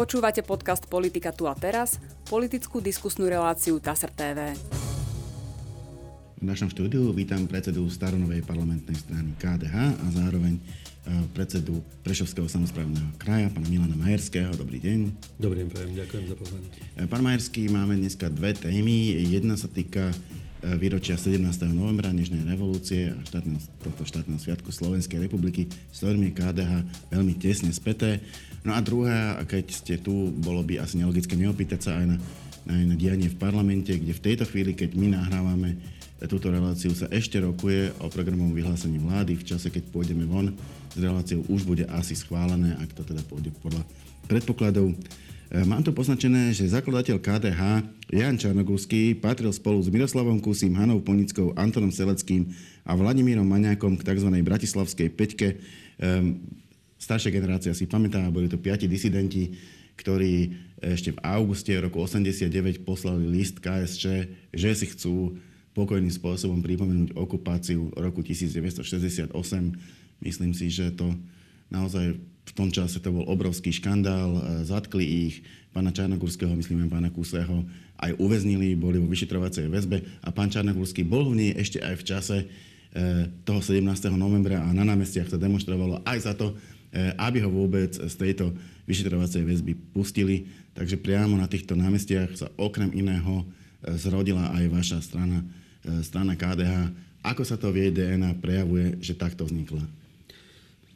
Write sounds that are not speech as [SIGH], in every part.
Počúvate podcast Politika tu a teraz, politickú diskusnú reláciu TASR TV. V našom štúdiu vítam predsedu staronovej parlamentnej strany KDH a zároveň e, predsedu Prešovského samozprávneho kraja, pána Milana Majerského. Dobrý deň. Dobrý deň, ďakujem za pozvanie. E, pán Majerský, máme dneska dve témy. Jedna sa týka E, výročia 17. novembra Nežnej revolúcie a štátne, tohto štátneho sviatku Slovenskej republiky, s ktorými KDH veľmi tesne späté. No a druhá, keď ste tu, bolo by asi nelogické neopýtať sa aj na, aj na dianie v parlamente, kde v tejto chvíli, keď my nahrávame túto reláciu, sa ešte rokuje o programovom vyhlásení vlády. V čase, keď pôjdeme von s reláciou, už bude asi schválené, ak to teda pôjde podľa predpokladov. E, mám tu poznačené, že zakladateľ KDH Jan Čarnogurský patril spolu s Miroslavom Kusím, Hanou Ponickou, Antonom Seleckým a Vladimírom Maňákom k tzv. Bratislavskej peťke. Staršia generácia si pamätá, boli to piati disidenti, ktorí ešte v auguste roku 89 poslali list KSČ, že si chcú pokojným spôsobom pripomenúť okupáciu roku 1968. Myslím si, že to naozaj v tom čase to bol obrovský škandál, e, zatkli ich, pána Čarnogurského, myslím pána Kusého, aj uväznili, boli vo vyšetrovacej väzbe a pán Čarnogurský bol v nej ešte aj v čase e, toho 17. novembra a na námestiach to demonstrovalo aj za to, aby ho vôbec z tejto vyšetrovacej väzby pustili. Takže priamo na týchto námestiach sa okrem iného zrodila aj vaša strana, strana KDH. Ako sa to v jej DNA prejavuje, že takto vznikla?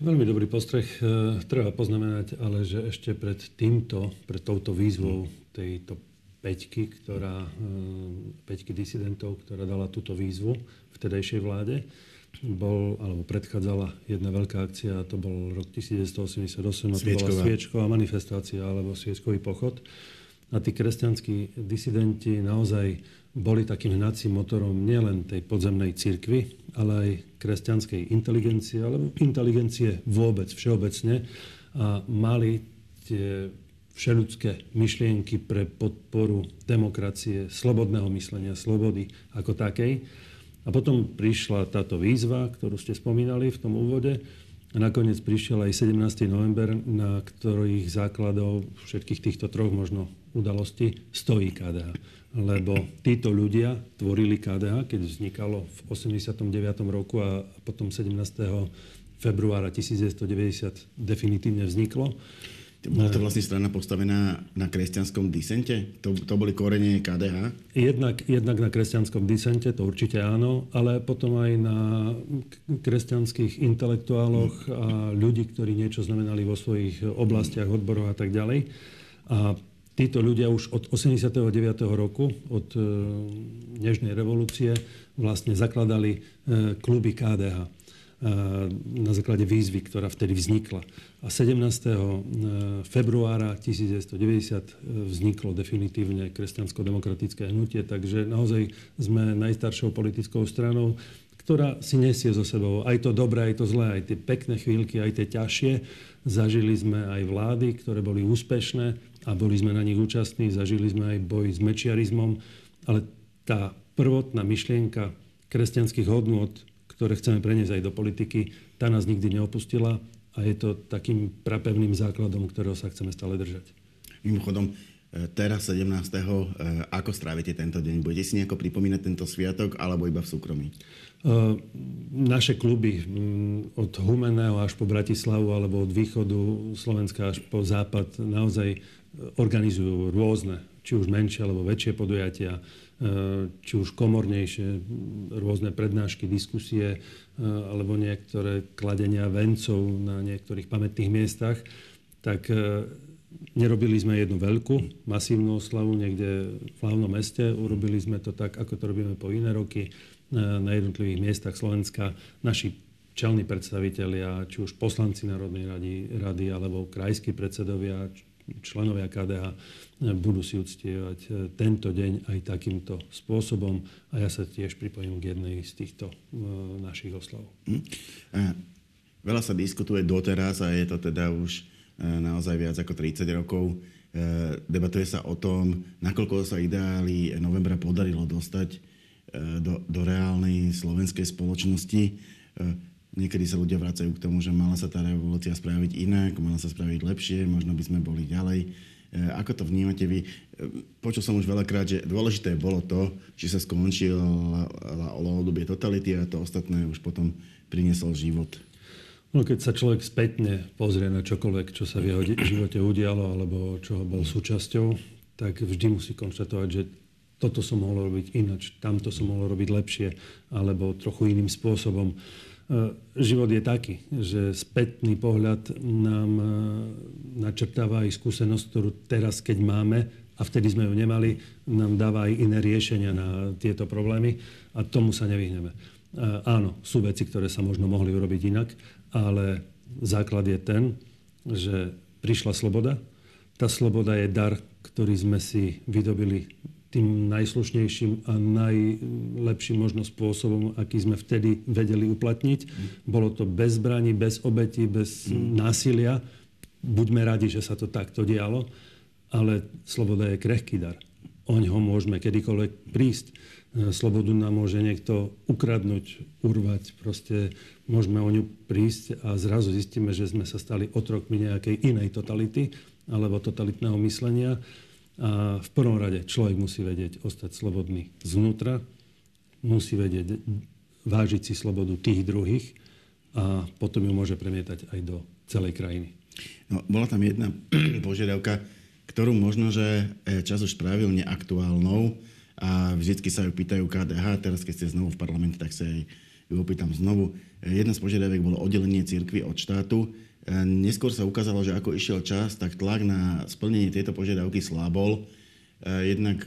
Veľmi dobrý postreh. Treba poznamenať, ale že ešte pred týmto, pred touto výzvou tejto peťky, ktorá, peťky disidentov, ktorá dala túto výzvu vtedajšej vláde, bol, alebo predchádzala jedna veľká akcia, a to bol rok 1988, a to bola sviečková manifestácia, alebo sviečkový pochod. A tí kresťanskí disidenti naozaj boli takým hnacím motorom nielen tej podzemnej cirkvi, ale aj kresťanskej inteligencie, alebo inteligencie vôbec, všeobecne. A mali tie všeludské myšlienky pre podporu demokracie, slobodného myslenia, slobody ako takej. A potom prišla táto výzva, ktorú ste spomínali v tom úvode. A nakoniec prišiel aj 17. november, na ktorých základov všetkých týchto troch možno udalostí stojí KDH lebo títo ľudia tvorili KDH, keď vznikalo v 89. roku a potom 17. februára 1990 definitívne vzniklo. Bola to vlastne strana postavená na kresťanskom disente? To, to boli korene KDH? Jednak, jednak na kresťanskom disente, to určite áno, ale potom aj na kresťanských intelektuáloch a ľudí, ktorí niečo znamenali vo svojich oblastiach, odboroch a tak ďalej. A títo ľudia už od 89. roku, od e, Nežnej revolúcie, vlastne zakladali e, kluby KDH na základe výzvy, ktorá vtedy vznikla. A 17. februára 1990 vzniklo definitívne kresťansko-demokratické hnutie, takže naozaj sme najstaršou politickou stranou, ktorá si nesie so sebou aj to dobré, aj to zlé, aj tie pekné chvíľky, aj tie ťažšie. Zažili sme aj vlády, ktoré boli úspešné a boli sme na nich účastní. Zažili sme aj boj s mečiarizmom. Ale tá prvotná myšlienka kresťanských hodnôt, ktoré chceme preniesť aj do politiky, tá nás nikdy neopustila a je to takým prapevným základom, ktorého sa chceme stále držať. Mimochodom, e, teraz 17. E, ako strávite tento deň? Budete si nejako pripomínať tento sviatok alebo iba v súkromí? Ehm, naše kluby od Humeného až po Bratislavu alebo od východu Slovenska až po západ naozaj e, organizujú rôzne, či už menšie alebo väčšie podujatia, e, či už komornejšie, rôzne prednášky, diskusie e, alebo niektoré kladenia vencov na niektorých pamätných miestach, tak nerobili sme jednu veľkú, masívnu oslavu niekde v hlavnom meste, urobili sme to tak, ako to robíme po iné roky, na jednotlivých miestach Slovenska naši čelní predstavitelia, či už poslanci Národnej rady, rady alebo krajskí predsedovia, členovia KDH budú si uctievať e, tento deň aj takýmto spôsobom a ja sa tiež pripojím k jednej z týchto e, našich oslav. Hm. Veľa sa diskutuje doteraz a je to teda už naozaj viac ako 30 rokov. Debatuje sa o tom, nakoľko sa ideály novembra podarilo dostať do, do reálnej slovenskej spoločnosti. Niekedy sa ľudia vracajú k tomu, že mala sa tá revolúcia spraviť inak, mala sa spraviť lepšie, možno by sme boli ďalej. E, ako to vnímate vy? E, počul som už veľakrát, že dôležité bolo to, že sa skončil obdobie totality a to ostatné už potom priniesol život. No, keď sa človek spätne pozrie na čokoľvek, čo sa v jeho živote udialo alebo čo bol súčasťou, tak vždy musí konštatovať, že toto som mohol robiť inač, tamto som mohol robiť lepšie alebo trochu iným spôsobom. E, život je taký, že spätný pohľad nám e, načrtáva aj skúsenosť, ktorú teraz, keď máme, a vtedy sme ju nemali, nám dáva aj iné riešenia na tieto problémy a tomu sa nevyhneme. E, áno, sú veci, ktoré sa možno mohli urobiť inak, ale základ je ten, že prišla sloboda. Tá sloboda je dar, ktorý sme si vydobili tým najslušnejším a najlepším možno spôsobom, aký sme vtedy vedeli uplatniť. Mm. Bolo to bez zbraní, bez obeti, bez mm. násilia. Buďme radi, že sa to takto dialo, ale sloboda je krehký dar. O ňo môžeme kedykoľvek prísť. Slobodu nám môže niekto ukradnúť, urvať. Proste môžeme o ňu prísť a zrazu zistíme, že sme sa stali otrokmi nejakej inej totality alebo totalitného myslenia a v prvom rade človek musí vedieť ostať slobodný zvnútra, musí vedieť vážiť si slobodu tých druhých a potom ju môže premietať aj do celej krajiny. No, bola tam jedna [CLEARS THROAT] požiadavka, ktorú možno, že e, čas už spravil neaktuálnou a vždycky sa ju pýtajú KDH, teraz keď ste znovu v parlamente, tak sa jej ju opýtam znovu. E, jedna z požiadaviek bolo oddelenie cirkvy od štátu. Neskôr sa ukázalo, že ako išiel čas, tak tlak na splnenie tejto požiadavky slábol. Jednak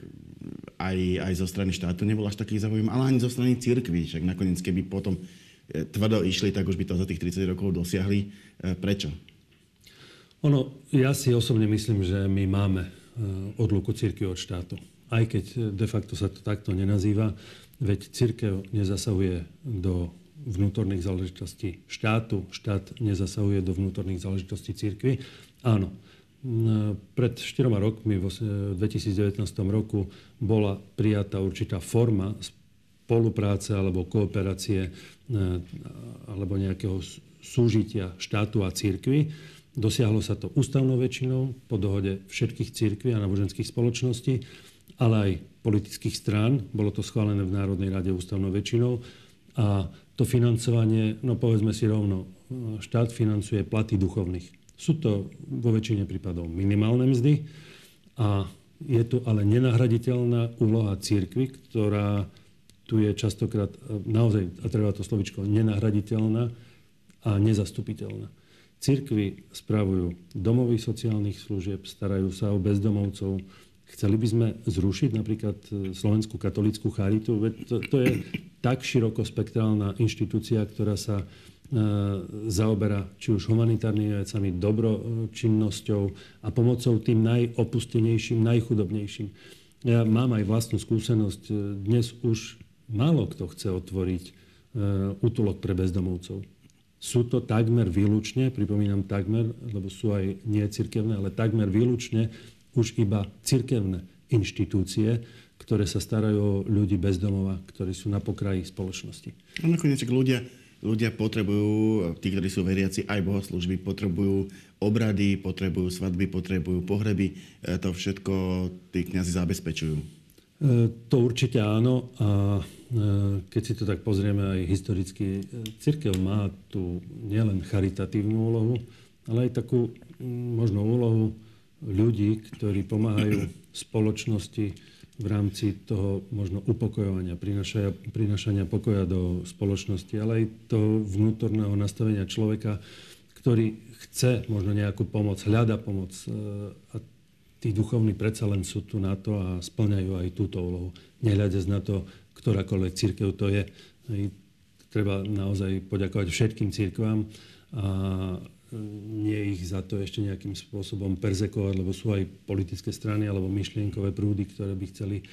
aj, aj zo strany štátu nebol až taký záujem, ale ani zo strany cirkvy. Však nakoniec, keby potom e, tvrdo išli, tak už by to za tých 30 rokov dosiahli. E, prečo? Ono, ja si osobne myslím, že my máme odluku cirkvi od štátu. Aj keď de facto sa to takto nenazýva, veď cirkev nezasahuje do vnútorných záležitostí štátu, štát nezasahuje do vnútorných záležitostí církvy. Áno, pred 4 rokmi, v 2019 roku, bola prijatá určitá forma spolupráce alebo kooperácie e, alebo nejakého súžitia štátu a církvy. Dosiahlo sa to ústavnou väčšinou po dohode všetkých církví a náboženských spoločností, ale aj politických strán. Bolo to schválené v Národnej rade ústavnou väčšinou. A to financovanie, no povedzme si rovno, štát financuje platy duchovných. Sú to vo väčšine prípadov minimálne mzdy a je tu ale nenahraditeľná úloha církvy, ktorá tu je častokrát naozaj, a treba to slovičko, nenahraditeľná a nezastupiteľná. Církvy spravujú domovy sociálnych služieb, starajú sa o bezdomovcov, Chceli by sme zrušiť napríklad e, Slovenskú katolickú charitu? Veď to, to je tak širokospektrálna inštitúcia, ktorá sa e, zaoberá či už humanitárnymi vecami, dobročinnosťou a pomocou tým najopustenejším, najchudobnejším. Ja mám aj vlastnú skúsenosť. E, dnes už málo kto chce otvoriť útulok pre bezdomovcov. Sú to takmer výlučne, pripomínam takmer, lebo sú aj nie cirkevné, ale takmer výlučne už iba cirkevné inštitúcie, ktoré sa starajú o ľudí bezdomova, ktorí sú na pokraji spoločnosti. A nakoniec ľudia, ľudia potrebujú, tí, ktorí sú veriaci, aj bohoslužby, potrebujú obrady, potrebujú svadby, potrebujú pohreby. E, to všetko tí kniazy zabezpečujú. E, to určite áno. A e, keď si to tak pozrieme aj historicky, církev má tu nielen charitatívnu úlohu, ale aj takú možno úlohu ľudí, ktorí pomáhajú spoločnosti v rámci toho možno upokojovania, prinašania, prinašania pokoja do spoločnosti, ale aj toho vnútorného nastavenia človeka, ktorý chce možno nejakú pomoc, hľada pomoc. E, a tí duchovní predsa len sú tu na to a splňajú aj túto úlohu. Nehľadec na to, ktorákoľvek církev to je. Treba naozaj poďakovať všetkým církvám a nie ich za to ešte nejakým spôsobom perzekovať, lebo sú aj politické strany alebo myšlienkové prúdy, ktoré by chceli e,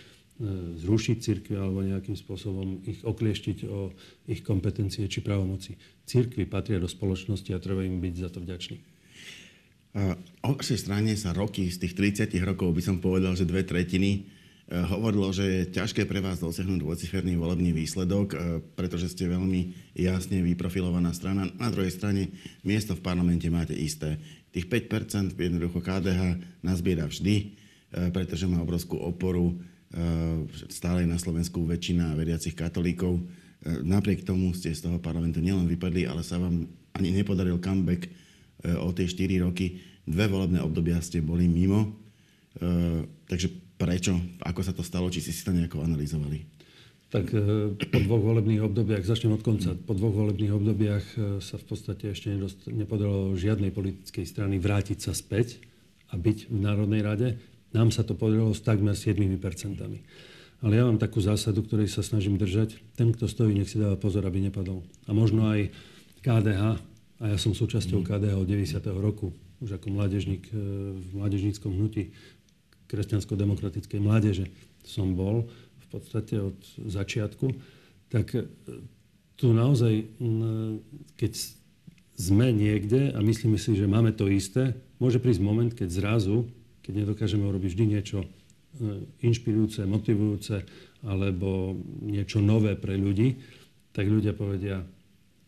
zrušiť církvy alebo nejakým spôsobom ich oklieštiť o ich kompetencie či právomoci. Církvy patria do spoločnosti a treba im byť za to vďačný. O vašej strane sa roky z tých 30 rokov by som povedal, že dve tretiny hovorilo, že je ťažké pre vás dosiahnuť dvojciferný volebný výsledok, pretože ste veľmi jasne vyprofilovaná strana. Na druhej strane miesto v parlamente máte isté. Tých 5% jednoducho KDH nazbiera vždy, pretože má obrovskú oporu. Stále na Slovensku väčšina veriacich katolíkov. Napriek tomu ste z toho parlamentu nielen vypadli, ale sa vám ani nepodaril comeback o tie 4 roky. Dve volebné obdobia ste boli mimo. Takže Prečo? Ako sa to stalo? Či si si to nejako analyzovali? Tak e, po dvoch volebných obdobiach, začnem od konca, po dvoch volebných obdobiach e, sa v podstate ešte nedost, nepodarilo žiadnej politickej strany vrátiť sa späť a byť v Národnej rade. Nám sa to podarilo s takmer 7%. Ale ja mám takú zásadu, ktorej sa snažím držať. Ten, kto stojí, nech si dáva pozor, aby nepadol. A možno aj KDH, a ja som súčasťou mm. KDH od 90. roku, už ako mládežník e, v mládežníckom hnutí, kresťansko-demokratickej mládeže som bol v podstate od začiatku, tak e, tu naozaj, keď sme niekde a myslíme si, že máme to isté, môže prísť moment, keď zrazu, keď nedokážeme urobiť vždy niečo e, inšpirujúce, motivujúce alebo niečo nové pre ľudí, tak ľudia povedia,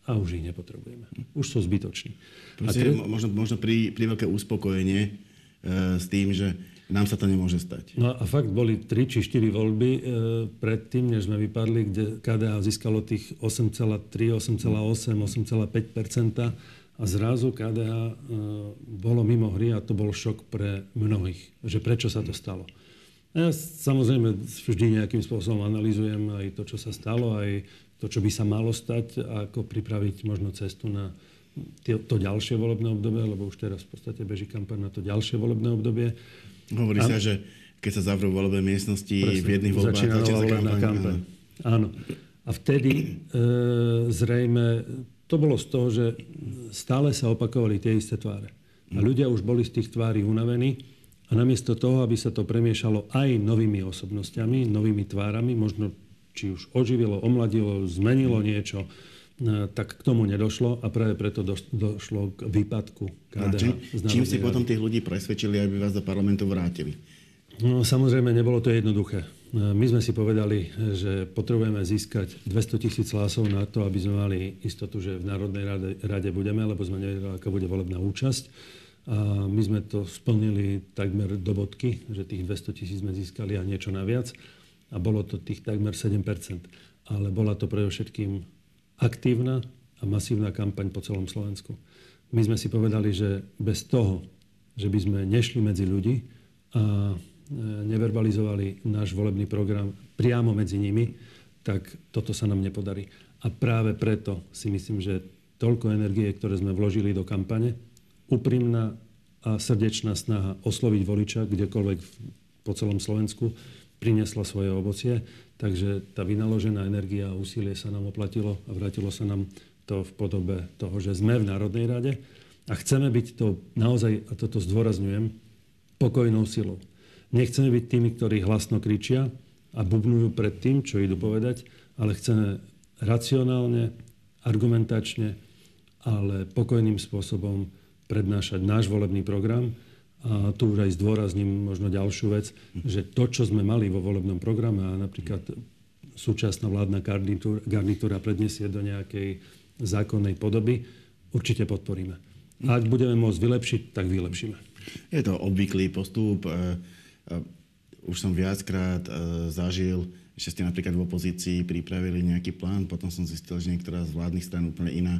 a už ich nepotrebujeme. Už sú zbytoční. Proste, a možno, možno pri, pri veľké uspokojenie e, s tým, že nám sa to nemôže stať. No a fakt boli 3 či 4 voľby e, predtým, než sme vypadli, kde KDH získalo tých 8,3, 8,8, 8,5% a zrazu KDH e, bolo mimo hry a to bol šok pre mnohých, že prečo sa to stalo. A ja samozrejme vždy nejakým spôsobom analýzujem aj to, čo sa stalo, aj to, čo by sa malo stať ako pripraviť možno cestu na to ďalšie volebné obdobie, lebo už teraz v podstate beží kampaň na to ďalšie volebné obdobie. Hovorí sa, že keď sa zavrú volebné miestnosti Presne, v jedných voľbách, začína volebná kampaň. Áno. A vtedy e, zrejme to bolo z toho, že stále sa opakovali tie isté tváre. A ľudia už boli z tých tvári unavení a namiesto toho, aby sa to premiešalo aj novými osobnostiami, novými tvárami, možno či už oživilo, omladilo, zmenilo niečo, tak k tomu nedošlo a práve preto do, došlo k výpadku KDH. čím, čím ste potom tých ľudí presvedčili, aby vás do parlamentu vrátili? No, samozrejme, nebolo to jednoduché. E, my sme si povedali, že potrebujeme získať 200 tisíc hlasov na to, aby sme mali istotu, že v Národnej rade, rade budeme, lebo sme nevedeli, aká bude volebná účasť. A my sme to splnili takmer do bodky, že tých 200 tisíc sme získali a niečo naviac. A bolo to tých takmer 7% Ale bola to predovšetkým aktívna a masívna kampaň po celom Slovensku. My sme si povedali, že bez toho, že by sme nešli medzi ľudí a e, neverbalizovali náš volebný program priamo medzi nimi, tak toto sa nám nepodarí. A práve preto si myslím, že toľko energie, ktoré sme vložili do kampane, úprimná a srdečná snaha osloviť voliča kdekoľvek po celom Slovensku priniesla svoje ovocie. Takže tá vynaložená energia a úsilie sa nám oplatilo a vrátilo sa nám to v podobe toho, že sme v Národnej rade a chceme byť to naozaj, a toto zdôrazňujem, pokojnou silou. Nechceme byť tými, ktorí hlasno kričia a bubnujú pred tým, čo idú povedať, ale chceme racionálne, argumentačne, ale pokojným spôsobom prednášať náš volebný program a tu už aj zdôrazním možno ďalšiu vec, že to, čo sme mali vo volebnom programe a napríklad súčasná vládna garnitúra, garnitúra predniesie do nejakej zákonnej podoby, určite podporíme. A ak budeme môcť vylepšiť, tak vylepšíme. Je to obvyklý postup. E, e, už som viackrát e, zažil, že ste napríklad v opozícii pripravili nejaký plán, potom som zistil, že niektorá z vládnych stran úplne iná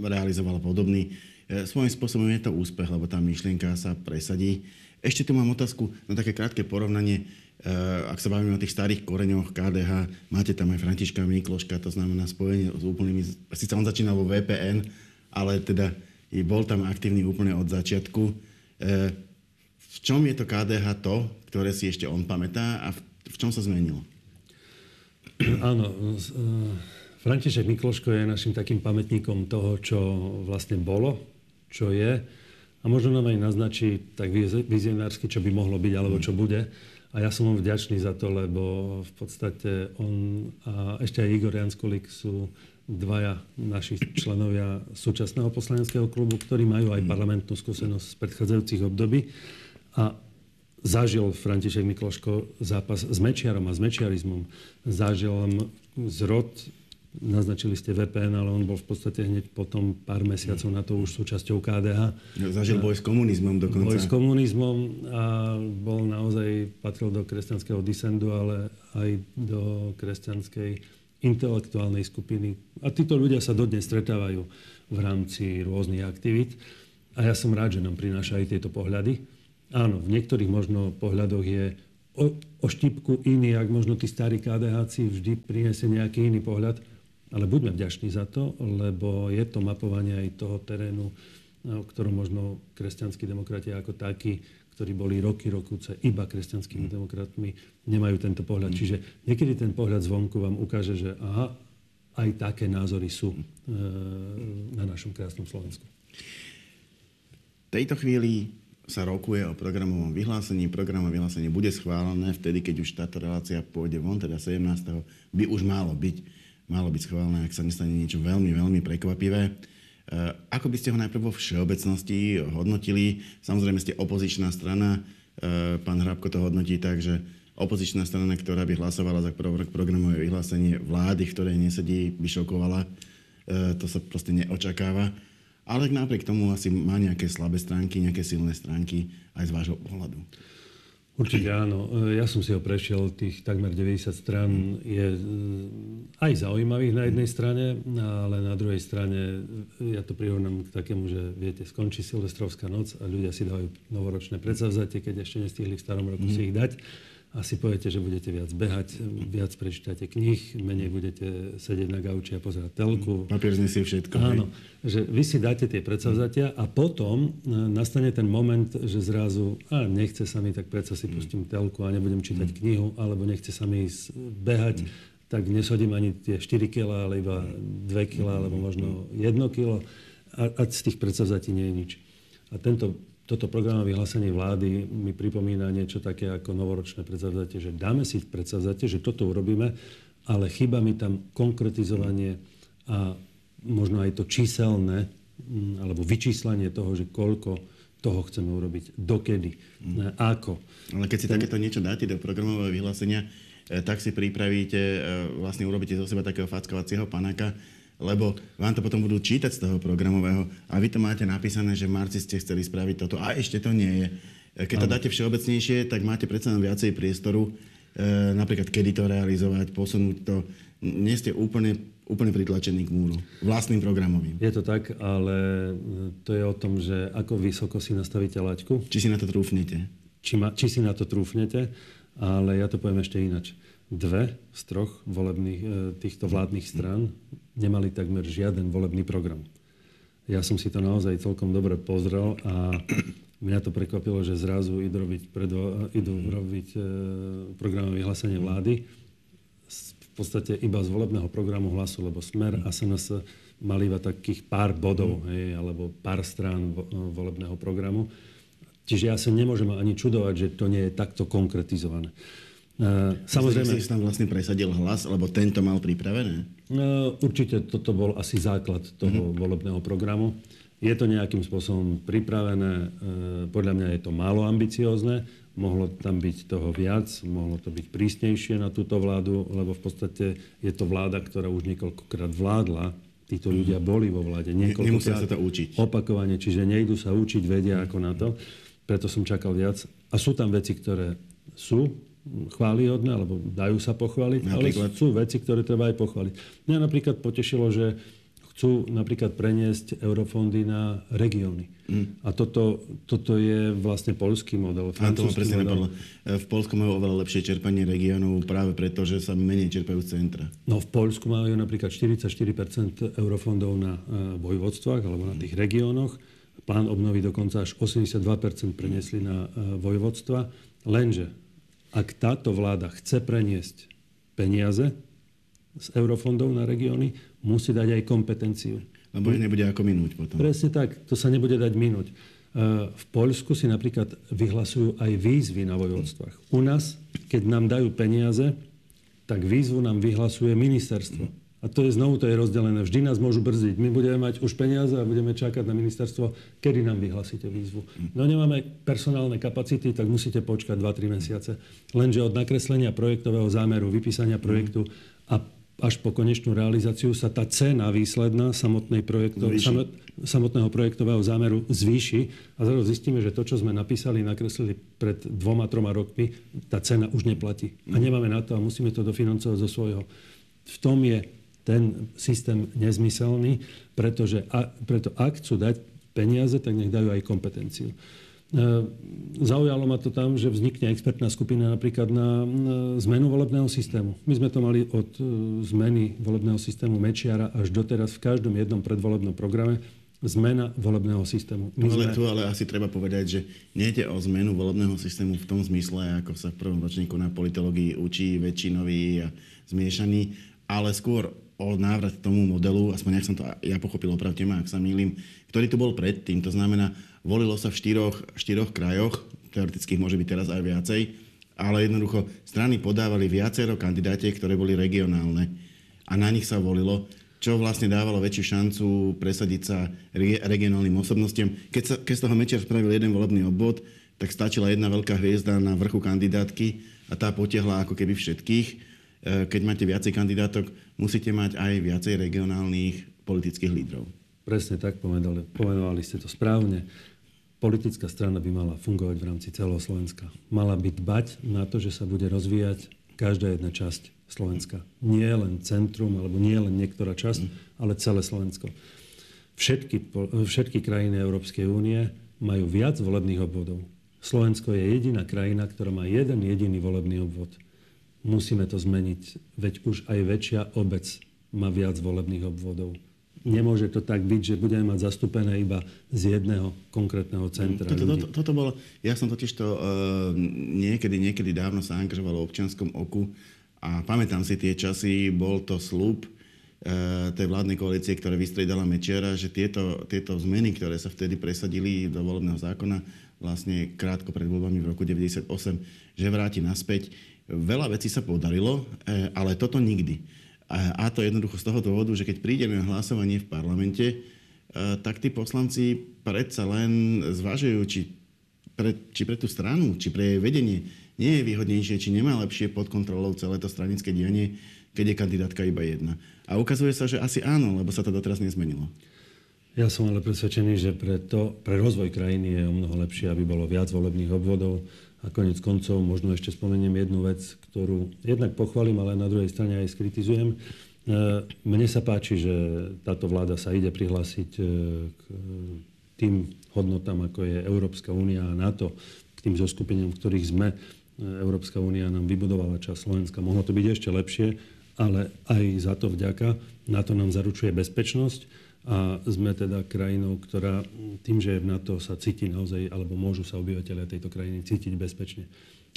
realizovala podobný. E, svojím spôsobom je to úspech, lebo tá myšlienka sa presadí. Ešte tu mám otázku na také krátke porovnanie. E, ak sa bavíme o tých starých koreňoch KDH, máte tam aj Františka Mikloška, to znamená spojenie s úplnými... Sice on začínal vo VPN, ale teda bol tam aktívny úplne od začiatku. E, v čom je to KDH to, ktoré si ešte on pamätá a v čom sa zmenilo? Áno, František Mikloško je našim takým pamätníkom toho, čo vlastne bolo čo je a možno nám aj naznačí tak vizionársky, čo by mohlo byť alebo čo bude. A ja som mu vďačný za to, lebo v podstate on a ešte aj Igor Janskolík sú dvaja naši členovia súčasného poslaneckého klubu, ktorí majú aj parlamentnú skúsenosť z predchádzajúcich období. A zažil František Mikloško zápas s Mečiarom a s Mečiarizmom. Zažil zrod Naznačili ste VPN, ale on bol v podstate hneď potom pár mesiacov na to už súčasťou KDH. Zažil boj s komunizmom dokonca. Boj s komunizmom a bol naozaj, patril do kresťanského disendu, ale aj do kresťanskej intelektuálnej skupiny. A títo ľudia sa dodnes stretávajú v rámci rôznych aktivít. A ja som rád, že nám prináša aj tieto pohľady. Áno, v niektorých možno pohľadoch je o, o štipku iný, ak možno tí starí KDH vždy priniesie nejaký iný pohľad ale buďme vďační za to, lebo je to mapovanie aj toho terénu, o ktorom možno kresťanskí demokrati ako takí, ktorí boli roky, rokúce iba kresťanskými demokratmi, nemajú tento pohľad. Mm. Čiže niekedy ten pohľad zvonku vám ukáže, že aha, aj také názory sú e, na našom krásnom Slovensku. V tejto chvíli sa rokuje o programovom vyhlásení. Programové vyhlásenie bude schválené vtedy, keď už táto relácia pôjde von, teda 17. by už malo byť malo byť schválené, ak sa nestane niečo veľmi, veľmi prekvapivé. E, ako by ste ho najprv vo všeobecnosti hodnotili? Samozrejme ste opozičná strana, e, pán Hrabko to hodnotí tak, že opozičná strana, ktorá by hlasovala za programové vyhlásenie vlády, v ktorej nesedí, by šokovala. E, to sa proste neočakáva. Ale napriek tomu asi má nejaké slabé stránky, nejaké silné stránky aj z vášho pohľadu. Určite áno. Ja som si ho prešiel, tých takmer 90 stran je e, aj zaujímavých na jednej strane, ale na druhej strane e, ja to prirovnám k takému, že viete, skončí Silvestrovská noc a ľudia si dávajú novoročné predsavzatie, keď ešte nestihli v starom roku mm. si ich dať asi poviete, že budete viac behať, viac prečítate knih, menej budete sedieť na gauči a pozerať telku. Papier znesie všetko. Áno, hej. že vy si dáte tie predsavzatia a potom e, nastane ten moment, že zrazu, a nechce sa mi, tak predsa si pustím telku a nebudem čítať knihu, alebo nechce sa mi ísť behať, tak neshodím ani tie 4 kg, ale iba 2 kg, alebo možno 1 kg. A, a z tých predsavzatí nie je nič. A tento toto programové vyhlásenie vlády mi pripomína niečo také ako novoročné predsavzatie, že dáme si predsavzatie, že toto urobíme, ale chýba mi tam konkretizovanie a možno aj to číselné mm, alebo vyčíslanie toho, že koľko toho chceme urobiť, dokedy, mm. ako. Ale keď si Ten... takéto niečo dáte do programového vyhlásenia, eh, tak si pripravíte, eh, vlastne urobíte zo seba takého fackovacieho panáka, lebo vám to potom budú čítať z toho programového a vy to máte napísané, že v marci ste chceli spraviť toto a ešte to nie je. Keď to dáte všeobecnejšie, tak máte predsa len viacej priestoru, e, napríklad kedy to realizovať, posunúť to. Nie ste úplne, úplne pritlačení k múru vlastným programovým. Je to tak, ale to je o tom, že ako vysoko si nastavíte laťku. Či si na to trúfnete. Či, ma, či si na to trúfnete, ale ja to poviem ešte inač dve z troch volebných, e, týchto vládnych strán nemali takmer žiaden volebný program. Ja som si to naozaj celkom dobre pozrel a mňa to prekvapilo, že zrazu idú robiť, predvo, idú robiť e, programové vyhlásenie vlády v podstate iba z volebného programu hlasu, lebo Smer a SNS mali iba takých pár bodov, hej, alebo pár strán vo, volebného programu. Čiže ja sa nemôžem ani čudovať, že to nie je takto konkretizované. Uh, samozrejme... Si tam vlastne presadil hlas, lebo tento mal pripravené? Uh, určite toto bol asi základ toho uh-huh. volebného programu. Je to nejakým spôsobom pripravené. Uh, podľa mňa je to málo ambiciózne. Mohlo tam byť toho viac, mohlo to byť prísnejšie na túto vládu, lebo v podstate je to vláda, ktorá už niekoľkokrát vládla. Títo ľudia boli vo vláde niekoľkokrát. sa to učiť. Opakovane, čiže nejdu sa učiť, vedia ako na to. Preto som čakal viac. A sú tam veci, ktoré sú chválihodné, alebo dajú sa pochváliť, napríklad? ale sú veci, ktoré treba aj pochváliť. Mňa napríklad potešilo, že chcú napríklad preniesť eurofondy na regióny. Mm. A toto, toto je vlastne polský model, francúzsky presne model. Napadlo. V Polsku majú oveľa lepšie čerpanie regiónov práve preto, že sa menej čerpajú z centra. No v Polsku majú napríklad 44% eurofondov na uh, vojvodstvách alebo na tých regiónoch. Plán obnovy dokonca až 82% preniesli na uh, vojvodstva. Lenže ak táto vláda chce preniesť peniaze z eurofondov na regióny, musí dať aj kompetenciu. Lebo ich nebude ako minúť potom. Presne tak, to sa nebude dať minúť. E, v Poľsku si napríklad vyhlasujú aj výzvy na vojvodstvách. U nás, keď nám dajú peniaze, tak výzvu nám vyhlasuje ministerstvo. A to je znovu to je rozdelené. Vždy nás môžu brzdiť. My budeme mať už peniaze a budeme čakať na ministerstvo, kedy nám vyhlasíte výzvu. No nemáme personálne kapacity, tak musíte počkať 2-3 mesiace. Lenže od nakreslenia projektového zámeru, vypísania projektu a až po konečnú realizáciu sa tá cena výsledná samotnej projekto, samot, samotného projektového zámeru zvýši a zrazu zistíme, že to, čo sme napísali, nakreslili pred dvoma, troma rokmi, tá cena už neplatí. A nemáme na to a musíme to dofinancovať zo svojho. V tom je ten systém nezmyselný, pretože a, preto ak chcú dať peniaze, tak nech dajú aj kompetenciu. E, zaujalo ma to tam, že vznikne expertná skupina napríklad na zmenu volebného systému. My sme to mali od e, zmeny volebného systému Mečiara až doteraz v každom jednom predvolebnom programe zmena volebného systému. My ale sme... tu ale asi treba povedať, že nejde o zmenu volebného systému v tom zmysle, ako sa v prvom ročníku na politológii učí väčšinový a zmiešaný, ale skôr o návrat k tomu modelu, aspoň nejak som to ja pochopil, opravte ma, ak sa mýlim, ktorý tu bol predtým. To znamená, volilo sa v štyroch, štyroch krajoch, teoreticky môže byť teraz aj viacej, ale jednoducho strany podávali viacero kandidátiek, ktoré boli regionálne a na nich sa volilo, čo vlastne dávalo väčšiu šancu presadiť sa regionálnym osobnostiam. Keď, sa, keď z toho Mečiar spravil jeden volebný obvod, tak stačila jedna veľká hviezda na vrchu kandidátky a tá potiahla ako keby všetkých E, keď máte viacej kandidátok, musíte mať aj viacej regionálnych politických lídrov. Presne tak povedali, pomenovali ste to správne. Politická strana by mala fungovať v rámci celého Slovenska. Mala by dbať na to, že sa bude rozvíjať každá jedna časť Slovenska. Nie len centrum, alebo nie len niektorá časť, mm. ale celé Slovensko. Všetky, všetky krajiny Európskej únie majú viac volebných obvodov. Slovensko je jediná krajina, ktorá má jeden jediný volebný obvod musíme to zmeniť, veď už aj väčšia obec má viac volebných obvodov. Nemôže to tak byť, že budeme mať zastúpené iba z jedného konkrétneho centra. Toto, toto, toto bolo, ja som totiž to uh, niekedy, niekedy dávno sa angažoval v občianskom oku a pamätám si tie časy, bol to slúb uh, tej vládnej koalície, ktorá vystriedala Mečiara, že tieto, tieto zmeny, ktoré sa vtedy presadili do volebného zákona, vlastne krátko pred voľbami v roku 98, že vráti naspäť Veľa vecí sa podarilo, e, ale toto nikdy. A to jednoducho z toho dôvodu, že keď prídeme na hlasovanie v parlamente, e, tak tí poslanci predsa len zvažujú, či pre, či pre tú stranu, či pre jej vedenie nie je výhodnejšie, či nemá lepšie pod kontrolou celé to stranické dianie, keď je kandidátka iba jedna. A ukazuje sa, že asi áno, lebo sa to doteraz nezmenilo. Ja som ale presvedčený, že pre, to, pre rozvoj krajiny je o mnoho lepšie, aby bolo viac volebných obvodov, a konec koncov možno ešte spomeniem jednu vec, ktorú jednak pochválim, ale na druhej strane aj skritizujem. E, mne sa páči, že táto vláda sa ide prihlásiť e, k tým hodnotám, ako je Európska únia a NATO, k tým zoskupeniam, v ktorých sme. E, Európska únia nám vybudovala čas Slovenska. Mohlo to byť ešte lepšie, ale aj za to vďaka. NATO nám zaručuje bezpečnosť a sme teda krajinou, ktorá tým, že je v NATO, sa cíti naozaj, alebo môžu sa obyvateľia tejto krajiny cítiť bezpečne.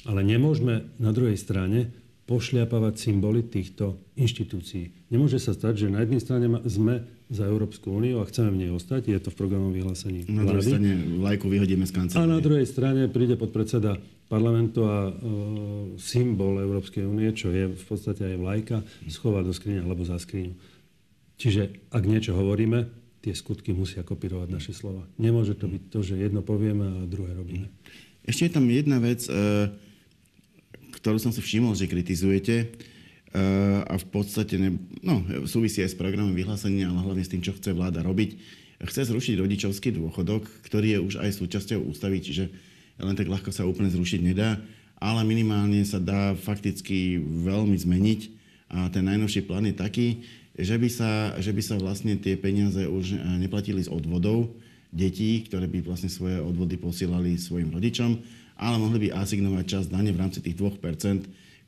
Ale nemôžeme na druhej strane pošliapavať symboly týchto inštitúcií. Nemôže sa stať, že na jednej strane sme za Európsku úniu a chceme v nej ostať, je to v programovom vyhlásení Na druhej strane vlajku vyhodíme z kancelárie. A na druhej strane príde podpredseda parlamentu a e, symbol Európskej únie, čo je v podstate aj vlajka, schová do skriňa alebo za skriňu. Čiže ak niečo hovoríme, tie skutky musia kopírovať naše slova. Nemôže to byť to, že jedno povieme a druhé robíme. Ešte je tam jedna vec, e, ktorú som si všimol, že kritizujete e, a v podstate ne, no, súvisí aj s programom vyhlásenia, ale hlavne s tým, čo chce vláda robiť. Chce zrušiť rodičovský dôchodok, ktorý je už aj súčasťou ústavy, čiže len tak ľahko sa úplne zrušiť nedá, ale minimálne sa dá fakticky veľmi zmeniť a ten najnovší plán je taký, že by sa, že by sa vlastne tie peniaze už eh, neplatili z odvodov detí, ktoré by vlastne svoje odvody posielali svojim rodičom, ale mohli by asignovať čas dane v rámci tých 2%,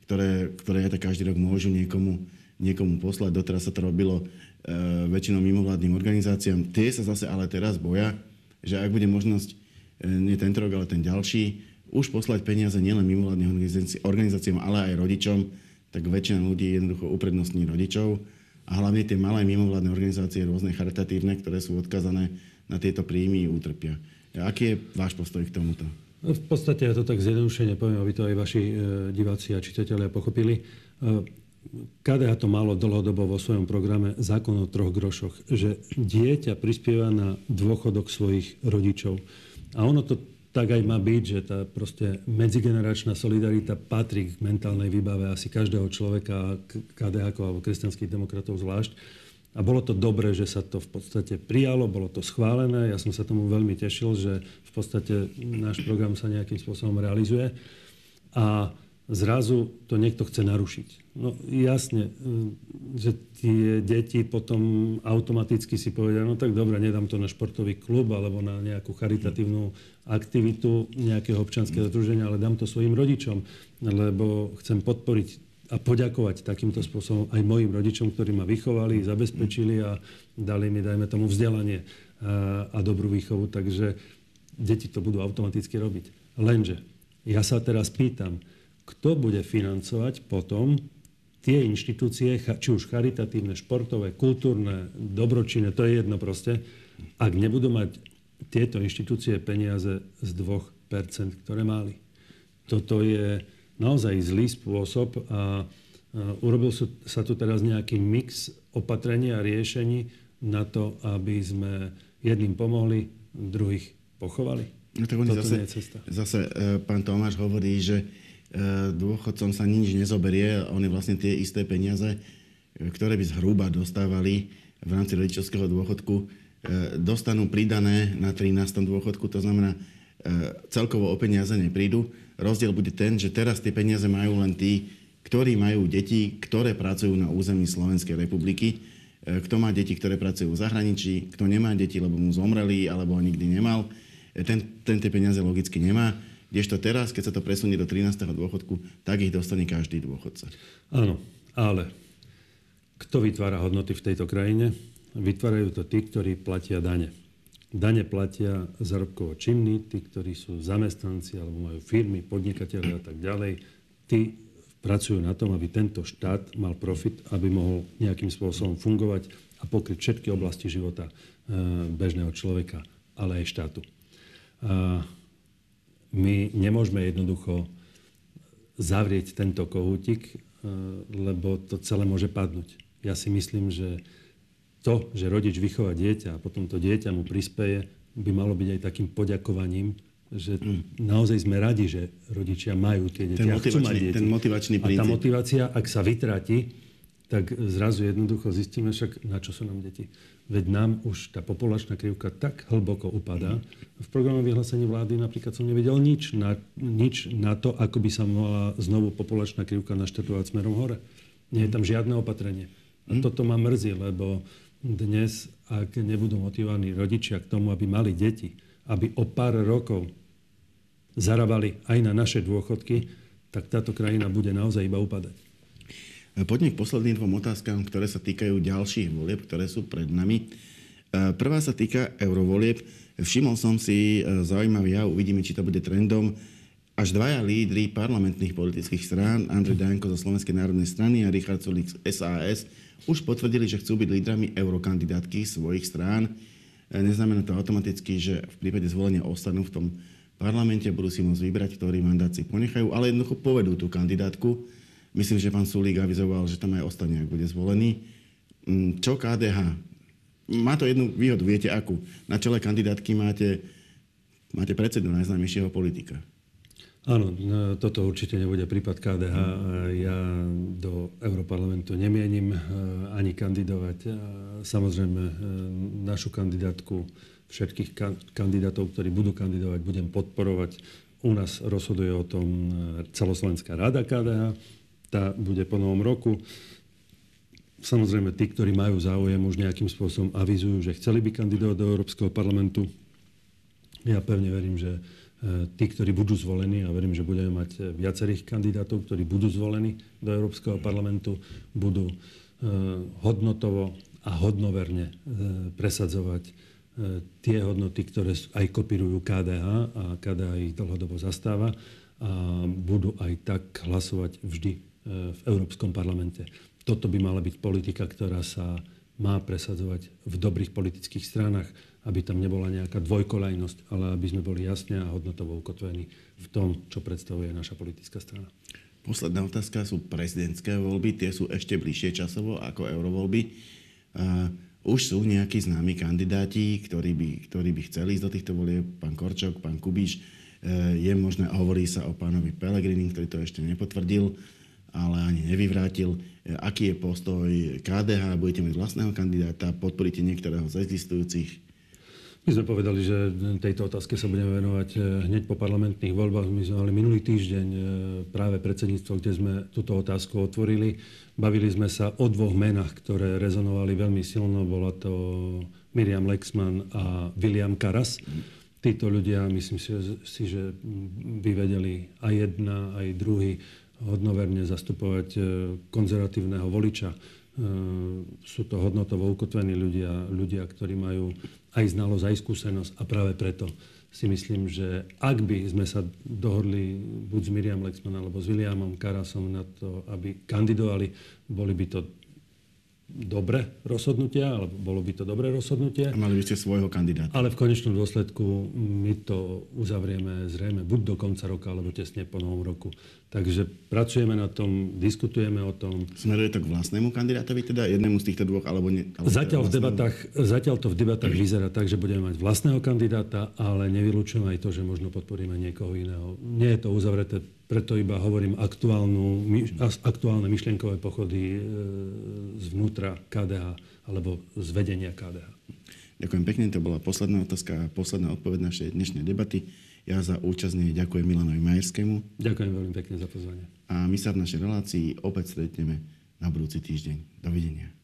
ktoré, ktoré aj tak každý rok môžu niekomu, niekomu poslať. Doteraz sa to robilo e, väčšinou mimovládnym organizáciám. Tie sa zase ale teraz boja, že ak bude možnosť, e, nie tento rok, ale ten ďalší, už poslať peniaze nielen mimovládnym organizáciám, ale aj rodičom, tak väčšina ľudí jednoducho uprednostní rodičov a hlavne tie malé mimovládne organizácie, rôzne charitatívne, ktoré sú odkazané na tieto príjmy, utrpia. Aký je váš postoj k tomuto? No, v podstate ja to tak zjednodušene poviem, aby to aj vaši e, diváci a čitatelia pochopili. E, KDH to malo dlhodobo vo svojom programe zákon o troch grošoch, že dieťa prispieva na dôchodok svojich rodičov. A ono to tak aj má byť, že tá proste medzigeneračná solidarita patrí k mentálnej výbave asi každého človeka, KDH alebo kresťanských demokratov zvlášť. A bolo to dobré, že sa to v podstate prijalo, bolo to schválené. Ja som sa tomu veľmi tešil, že v podstate náš program sa nejakým spôsobom realizuje. A zrazu to niekto chce narušiť. No jasne, že tie deti potom automaticky si povedia, no tak dobre, nedám to na športový klub alebo na nejakú charitatívnu aktivitu nejakého občanského združenia, ale dám to svojim rodičom, lebo chcem podporiť a poďakovať takýmto spôsobom aj mojim rodičom, ktorí ma vychovali, zabezpečili a dali mi, dajme tomu, vzdelanie a, a dobrú výchovu. Takže deti to budú automaticky robiť. Lenže ja sa teraz pýtam, kto bude financovať potom tie inštitúcie, či už charitatívne, športové, kultúrne, dobročinné, to je jedno proste, ak nebudú mať tieto inštitúcie peniaze z 2%, ktoré mali. Toto je naozaj zlý spôsob a urobil sa tu teraz nejaký mix opatrenia a riešení na to, aby sme jedným pomohli, druhých pochovali. No tak Toto zase. Zase e, pán Tomáš hovorí, že E, dôchodcom sa nič nezoberie. Oni vlastne tie isté peniaze, e, ktoré by zhruba dostávali v rámci rodičovského dôchodku, dostanú pridané na 13. dôchodku. To znamená, celkovo o peniaze neprídu. Rozdiel bude ten, že teraz tie peniaze majú len tí, ktorí majú deti, ktoré pracujú na území Slovenskej republiky. Kto má deti, ktoré pracujú v zahraničí, kto nemá deti, lebo mu zomreli alebo ho nikdy nemal, ten, ten tie peniaze logicky nemá. Kdežto teraz, keď sa to presunie do 13. dôchodku, tak ich dostane každý dôchodca. Áno, ale kto vytvára hodnoty v tejto krajine? Vytvárajú to tí, ktorí platia dane. Dane platia zárobkovo činní, tí, ktorí sú zamestnanci alebo majú firmy, podnikateľe a tak ďalej. Tí pracujú na tom, aby tento štát mal profit, aby mohol nejakým spôsobom fungovať a pokryť všetky oblasti života e, bežného človeka, ale aj štátu my nemôžeme jednoducho zavrieť tento kohútik, e, lebo to celé môže padnúť. Ja si myslím, že to, že rodič vychová dieťa a potom to dieťa mu prispieje, by malo byť aj takým poďakovaním, že mm. naozaj sme radi, že rodičia majú tie deti ten a chcú mať deti. Ten motivačný princíp. A tá motivácia, ak sa vytratí, tak zrazu jednoducho zistíme však, na čo sú nám deti. Veď nám už tá populačná krivka tak hlboko upadá. V programom vyhlásení vlády napríklad som nevedel nič na, nič na to, ako by sa mohla znovu populačná krivka naštartovať smerom hore. Nie je tam žiadne opatrenie. A mhm. toto ma mrzí, lebo dnes, ak nebudú motivovaní rodičia k tomu, aby mali deti, aby o pár rokov zarábali aj na naše dôchodky, tak táto krajina bude naozaj iba upadať. Poďme k posledným dvom otázkam, ktoré sa týkajú ďalších volieb, ktoré sú pred nami. E, prvá sa týka eurovolieb. Všimol som si e, zaujímavý ja, uvidíme, či to bude trendom. Až dvaja lídry parlamentných politických strán, Andrej Danko zo Slovenskej národnej strany a Richard Sulik z SAS, už potvrdili, že chcú byť lídrami eurokandidátky svojich strán. E, neznamená to automaticky, že v prípade zvolenia ostanú v tom parlamente, budú si môcť vybrať, ktorý mandát si ponechajú, ale jednoducho povedú tú kandidátku Myslím, že pán Sulík avizoval, že tam aj ostane, ak bude zvolený. Mm, čo KDH? Má to jednu výhodu, viete akú? Na čele kandidátky máte, máte predsedu najznámejšieho politika. Áno, no, toto určite nebude prípad KDH. Ja do Európarlamentu nemienim eh, ani kandidovať. Samozrejme, eh, našu kandidátku, všetkých kandidátov, ktorí budú kandidovať, budem podporovať. U nás rozhoduje o tom eh, celoslovenská rada KDH tá bude po novom roku. Samozrejme, tí, ktorí majú záujem, už nejakým spôsobom avizujú, že chceli by kandidovať do Európskeho parlamentu. Ja pevne verím, že tí, ktorí budú zvolení, a verím, že budeme mať e, viacerých kandidátov, ktorí budú zvolení do Európskeho parlamentu, budú e, hodnotovo a hodnoverne presadzovať tie hodnoty, ktoré aj kopírujú KDH a KDH ich dlhodobo zastáva a budú aj tak hlasovať vždy v Európskom parlamente. Toto by mala byť politika, ktorá sa má presadzovať v dobrých politických stranách, aby tam nebola nejaká dvojkolajnosť, ale aby sme boli jasne a hodnotovo ukotvení v tom, čo predstavuje naša politická strana. Posledná otázka sú prezidentské voľby. Tie sú ešte bližšie časovo ako eurovoľby. Už sú nejakí známi kandidáti, ktorí by, ktorí by chceli ísť do týchto volieb. Pán Korčok, pán Kubiš. Uh, je možné, hovorí sa o pánovi Pelegrini, ktorý to ešte nepotvrdil, ale ani nevyvrátil. Uh, aký je postoj KDH? Budete mať vlastného kandidáta? Podporíte niektorého z existujúcich? My sme povedali, že tejto otázke sa budeme venovať eh, hneď po parlamentných voľbách. My sme mali minulý týždeň eh, práve predsedníctvo, kde sme túto otázku otvorili. Bavili sme sa o dvoch menách, ktoré rezonovali veľmi silno. Bola to Miriam Lexman a William Karas. Títo ľudia, myslím si, že by vedeli aj jedna, aj druhý hodnoverne zastupovať eh, konzervatívneho voliča. Sú to hodnotovo ukotvení ľudia, ľudia, ktorí majú aj znalosť, aj skúsenosť a práve preto si myslím, že ak by sme sa dohodli buď s Miriam Lexman alebo s Williamom Karasom na to, aby kandidovali, boli by to dobré rozhodnutia, alebo bolo by to dobré rozhodnutie. A mali by ste svojho kandidáta. Ale v konečnom dôsledku my to uzavrieme zrejme buď do konca roka, alebo tesne po novom roku. Takže pracujeme na tom, diskutujeme o tom. Smeruje to k vlastnému kandidátovi, teda jednému z týchto dvoch, alebo nie? Alebo zatiaľ, v debatách, zatiaľ to v debatách vyzerá tak, že budeme mať vlastného kandidáta, ale nevylučujem aj to, že možno podporíme niekoho iného. Nie je to uzavreté, preto iba hovorím aktuálnu, aktuálne myšlienkové pochody e, zvnútra KDH alebo z vedenia KDH. Ďakujem pekne, to bola posledná otázka a posledná odpoveď našej dnešnej debaty. Ja za účasť ďakujem Milanovi Majerskému. Ďakujem veľmi pekne za pozvanie. A my sa v našej relácii opäť stretneme na budúci týždeň. Dovidenia.